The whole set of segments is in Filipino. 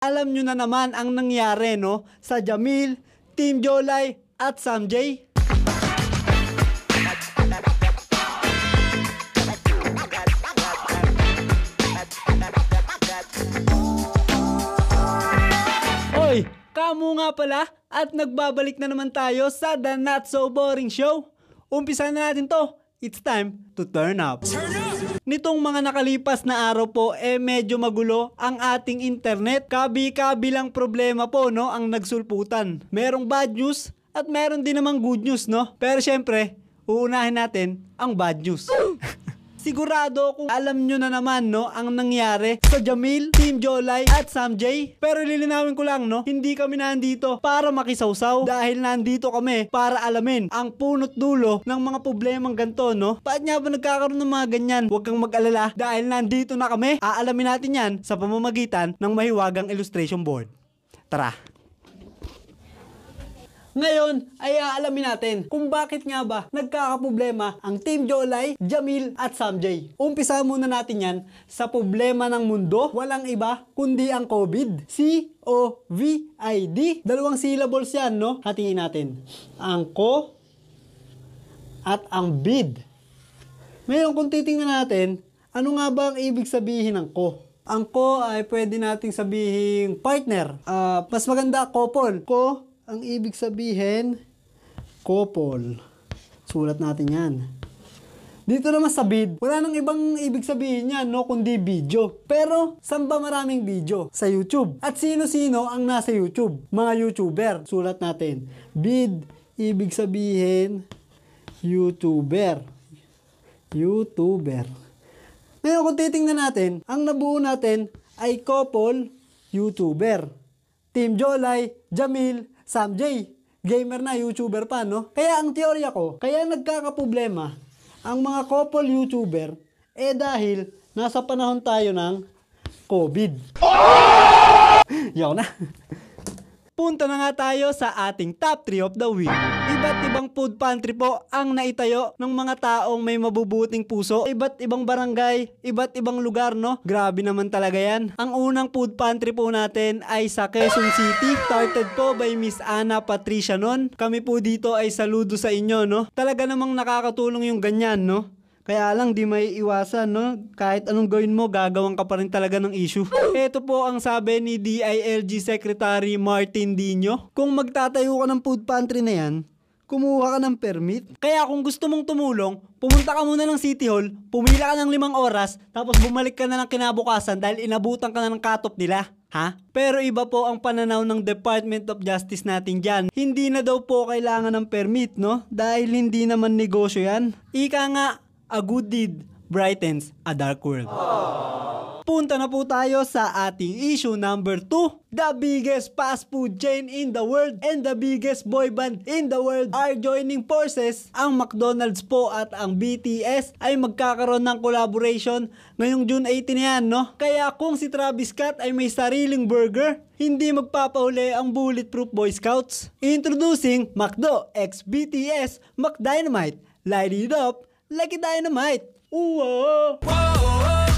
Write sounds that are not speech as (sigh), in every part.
Alam nyo na naman ang nangyari no sa Jamil, Team Jolay at Samjay. Oy, kamo nga pala at nagbabalik na naman tayo sa The Not So Boring Show. Umpisa na natin to. It's time to turn up. Nitong mga nakalipas na araw po, eh medyo magulo ang ating internet. Kabi-kabi lang problema po, no, ang nagsulputan. Merong bad news at meron din namang good news, no? Pero syempre, uunahin natin ang bad news. (laughs) Sigurado kung alam nyo na naman no ang nangyari sa Jamil, Team Jolay at Samjay. Pero lilinawin ko lang no, hindi kami nandito para makisawsaw dahil nandito kami para alamin ang punot dulo ng mga problemang ganto no. Paano nga ba nagkakaroon ng mga ganyan? Huwag kang mag-alala dahil nandito na kami. Aalamin natin yan sa pamamagitan ng mahiwagang illustration board. Tara! Ngayon ay aalamin natin kung bakit nga ba nagkakaproblema ang Team Jolay, Jamil at Samjay. Umpisa muna natin yan sa problema ng mundo. Walang iba kundi ang COVID. C-O-V-I-D. Dalawang syllables yan, no? Hatiin natin. Ang ko at ang bid. Ngayon kung titingnan natin, ano nga ba ang ibig sabihin ng ko? Ang ko ay pwede nating sabihin partner. Ah, mas maganda couple. Ko ang ibig sabihin, couple. Sulat natin yan. Dito naman sa bid, wala nang ibang ibig sabihin yan, no, kundi video. Pero, saan ba maraming video? Sa YouTube. At sino-sino ang nasa YouTube? Mga YouTuber. Sulat natin. Bid, ibig sabihin, YouTuber. YouTuber. Ngayon, kung titingnan natin, ang nabuo natin ay couple, YouTuber. Team Jolay, Jamil, Sam J. Gamer na, YouTuber pa, no? Kaya ang teorya ko, kaya nagkakaproblema ang mga couple YouTuber, eh dahil nasa panahon tayo ng COVID. (laughs) Yaw na. Punta na nga tayo sa ating top 3 of the week. Iba't ibang food pantry po ang naitayo ng mga taong may mabubuting puso. Iba't ibang barangay, iba't ibang lugar, no? Grabe naman talaga yan. Ang unang food pantry po natin ay sa Quezon City. Started po by Miss Ana Patricia nun. Kami po dito ay saludo sa inyo, no? Talaga namang nakakatulong yung ganyan, no? Kaya lang di may iwasan, no? Kahit anong gawin mo, gagawin ka pa rin talaga ng issue. (laughs) Ito po ang sabi ni DILG Secretary Martin Dino. Kung magtatayo ka ng food pantry na yan, kumuha ka ng permit. Kaya kung gusto mong tumulong, pumunta ka muna ng City Hall, pumila ka ng limang oras, tapos bumalik ka na ng kinabukasan dahil inabutan ka na ng katop nila. Ha? Pero iba po ang pananaw ng Department of Justice natin dyan. Hindi na daw po kailangan ng permit, no? Dahil hindi naman negosyo yan. Ika nga, a good deed brightens a dark world. Punta na po tayo sa ating issue number 2. The biggest fast food chain in the world and the biggest boy band in the world are joining forces. Ang McDonald's po at ang BTS ay magkakaroon ng collaboration ngayong June 18 na yan, no? Kaya kung si Travis Scott ay may sariling burger, hindi magpapahuli ang Bulletproof Boy Scouts. Introducing McDo x BTS McDynamite. Light it up a dynamite. Uwa!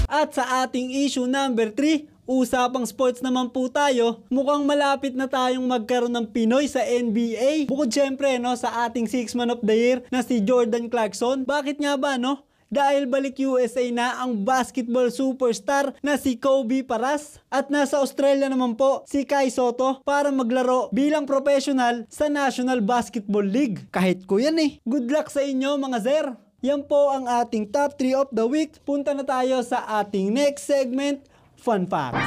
At sa ating issue number 3, usapang sports naman po tayo. Mukhang malapit na tayong magkaroon ng Pinoy sa NBA. Bukod syempre no, sa ating 6 man of the year na si Jordan Clarkson. Bakit nga ba no? Dahil balik USA na ang basketball superstar na si Kobe Paras at nasa Australia naman po si Kai Soto para maglaro bilang professional sa National Basketball League. Kahit ko yan eh. Good luck sa inyo mga sir! Yan po ang ating top 3 of the week. Punta na tayo sa ating next segment, Fun Facts.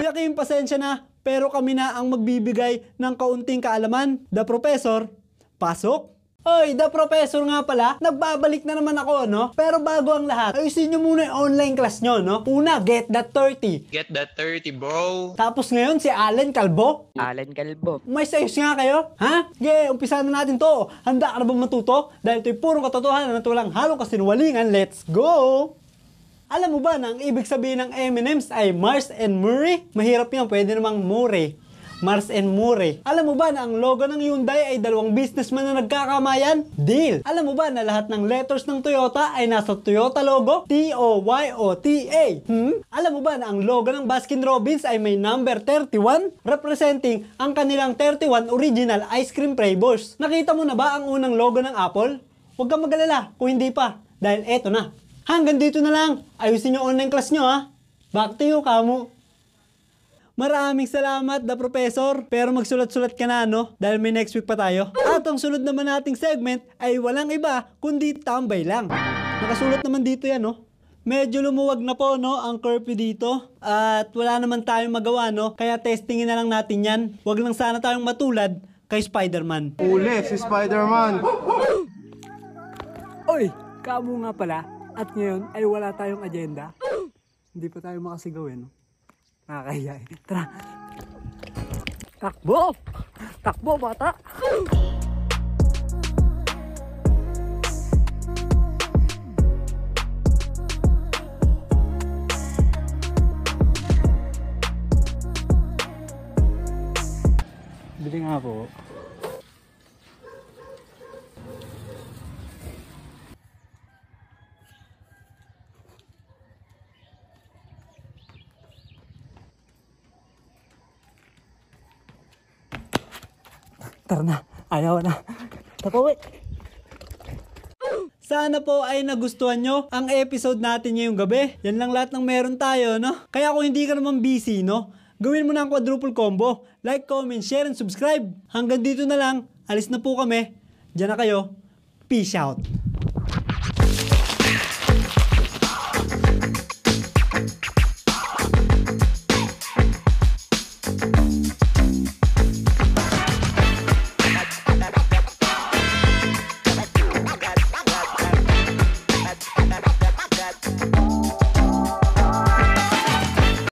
Kuya Kim, pasensya na, pero kami na ang magbibigay ng kaunting kaalaman. The Professor, pasok! Oy, the professor nga pala, nagbabalik na naman ako, no? Pero bago ang lahat, ayusin nyo muna yung online class nyo, no? Una, get that 30. Get that 30, bro. Tapos ngayon, si Allen Calvo. Alan Calvo. May sayos nga kayo, ha? Sige, umpisa na natin to. Handa ka na bang matuto? Dahil ito'y purong katotohanan at walang halong kasinungalingan. Let's go! Alam mo ba na ang ibig sabihin ng M&M's ay Mars and Murray? Mahirap yan, pwede namang Murray. Mars and Mure. Alam mo ba na ang logo ng Hyundai ay dalawang businessman na nagkakamayan? Deal! Alam mo ba na lahat ng letters ng Toyota ay nasa Toyota logo? T-O-Y-O-T-A. Hmm? Alam mo ba na ang logo ng Baskin Robbins ay may number 31? Representing ang kanilang 31 original ice cream flavors. Nakita mo na ba ang unang logo ng Apple? Huwag kang magalala kung hindi pa. Dahil eto na. Hanggang dito na lang. Ayusin yung online class nyo ha. Back to you, kamo. Maraming salamat, da professor. Pero magsulat-sulat ka na, no? Dahil may next week pa tayo. At ang sunod naman nating segment ay walang iba, kundi tambay lang. Nakasulat naman dito yan, no? Medyo lumuwag na po, no, ang curfew dito. At wala naman tayong magawa, no? Kaya testingin na lang natin yan. Huwag lang sana tayong matulad kay Spider-Man. Uli, si Spider-Man. Oy, kamo nga pala. At ngayon ay wala tayong agenda. Hindi pa tayo makasigaw eh, no? Nakakahiya eh. Tara. Takbo! Takbo, bata! Tara na. Ayaw na. Tapawi. Sana po ay nagustuhan nyo ang episode natin ngayong gabi. Yan lang lahat ng meron tayo, no? Kaya kung hindi ka naman busy, no? Gawin mo na ang quadruple combo. Like, comment, share, and subscribe. Hanggang dito na lang. Alis na po kami. Diyan na kayo. Peace out.